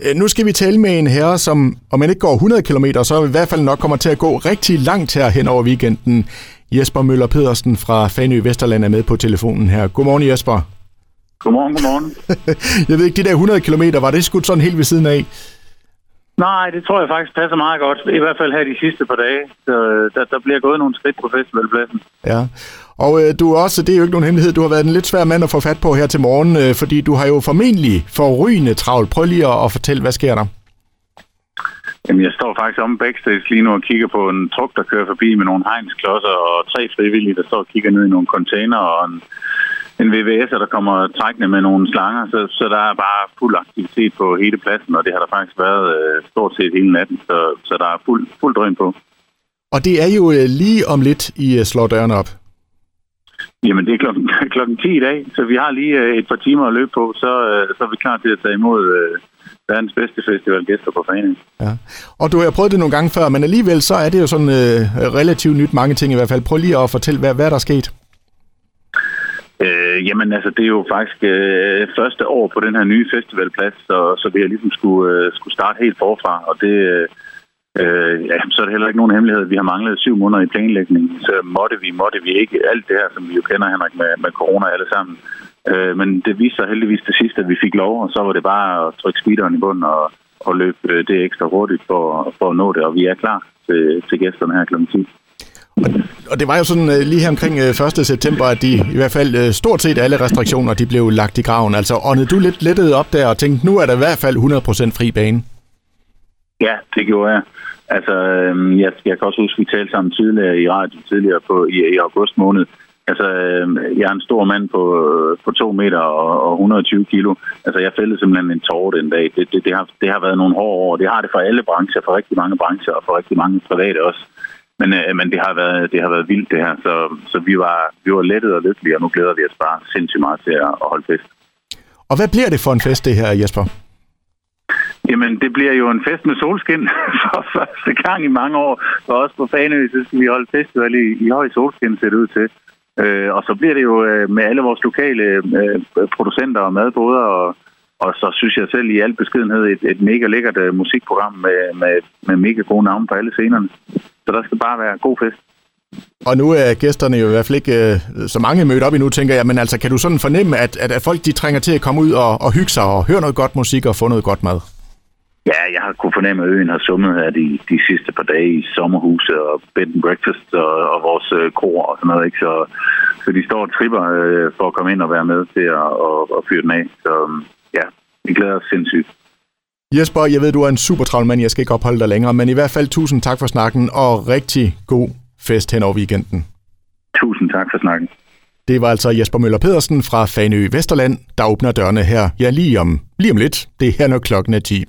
Øh, Nu skal vi tale med en herre, som om man ikke går 100 km, så i hvert fald nok kommer til at gå rigtig langt her hen over weekenden. Jesper Møller Pedersen fra Fanø Vesterland er med på telefonen her. Godmorgen Jesper. Godmorgen, godmorgen. Jeg ved ikke, de der 100 km, var det skudt sådan helt ved siden af? Nej, det tror jeg faktisk passer meget godt. I hvert fald her de sidste par dage. Så øh, der, der bliver gået nogle skridt på festivalpladsen. Ja, og øh, du også, det er jo ikke nogen hemmelighed, du har været en lidt svær mand at få fat på her til morgen, øh, fordi du har jo formentlig forrygende travlt. Prøv lige at, at fortælle, hvad sker der? Jamen, jeg står faktisk om backstage lige nu og kigger på en truk, der kører forbi med nogle hegnsklodser og tre frivillige, der står og kigger ned i nogle container og en, en VVS'er, der kommer trækkende med nogle slanger. Så, så der er bare fuld aktivitet på hele pladsen, og det har der faktisk været øh, stort set hele natten. Så, så der er fuld, fuld drøn på. Og det er jo øh, lige om lidt, I øh, slår dørene op. Jamen, det er klokken, klokken 10 i dag, så vi har lige øh, et par timer at løbe på, så, øh, så er vi klar til at tage imod øh, verdens bedste festivalgæster på foreningen. Ja. Og du har prøvet det nogle gange før, men alligevel så er det jo sådan øh, relativt nyt, mange ting i hvert fald. Prøv lige at fortælle, hvad, hvad der er sket. Øh, jamen altså, det er jo faktisk øh, første år på den her nye festivalplads, så, så vi har ligesom skulle, øh, skulle starte helt forfra, og det, øh, øh, ja, så er det heller ikke nogen hemmelighed. Vi har manglet syv måneder i planlægning, så måtte vi, måtte vi ikke alt det her, som vi jo kender, Henrik, med, med corona alle sammen. Øh, men det viste sig heldigvis til sidst, at vi fik lov, og så var det bare at trykke speederen i bunden og, og løbe øh, det ekstra hurtigt for, for at nå det, og vi er klar til, til gæsterne her kl. 10. Og det var jo sådan øh, lige her omkring øh, 1. september, at de i hvert fald øh, stort set alle restriktioner, de blev lagt i graven. Altså åndede du lidt lettet op der og tænkte, nu er der i hvert fald 100% fri bane? Ja, det gjorde jeg. Altså, øhm, jeg, jeg kan også huske, at vi talte sammen tidligere i radio tidligere på, i, i august måned. Altså, øhm, jeg er en stor mand på, på 2 meter og, og 120 kilo. Altså, jeg fældede simpelthen en tårer den dag. Det, det, det, har, det har været nogle hårde år. Det har det for alle brancher, for rigtig mange brancher og for rigtig mange private også. Men, øh, men det, har været, det har været vildt det her, så, så vi, var, vi var lettet og lykkelige, og nu glæder vi os bare sindssygt meget til at, holde fest. Og hvad bliver det for en fest, det her, Jesper? Jamen, det bliver jo en fest med solskin for første gang i mange år. For os på Fanø, så skal vi holde festival i, i høj solskin, ser det ud til. Øh, og så bliver det jo øh, med alle vores lokale øh, producenter og madboder, og, og så synes jeg selv i al beskedenhed et, et mega lækkert øh, musikprogram med, med, med mega gode navne på alle scenerne. Så der skal bare være god fest. Og nu er gæsterne jo i hvert fald ikke øh, så mange mødt op endnu, tænker jeg, men altså kan du sådan fornemme, at, at, at folk de trænger til at komme ud og, og hygge sig og høre noget godt musik og få noget godt mad? Ja, jeg har kunnet fornemme, at øen har summet her de, de sidste par dage i sommerhuse og bed and breakfast og, og vores øh, kor og sådan noget. Ikke? Så, så de står og tripper øh, for at komme ind og være med til at og, og fyre den af. Så ja, vi glæder os sindssygt. Jesper, jeg ved, du er en super travl mand. Jeg skal ikke opholde dig længere, men i hvert fald tusind tak for snakken og rigtig god fest hen over weekenden. Tusind tak for snakken. Det var altså Jesper Møller Pedersen fra Fanø Vesterland, der åbner dørene her, ja lige om, lige om lidt. Det er her, når klokken er 10.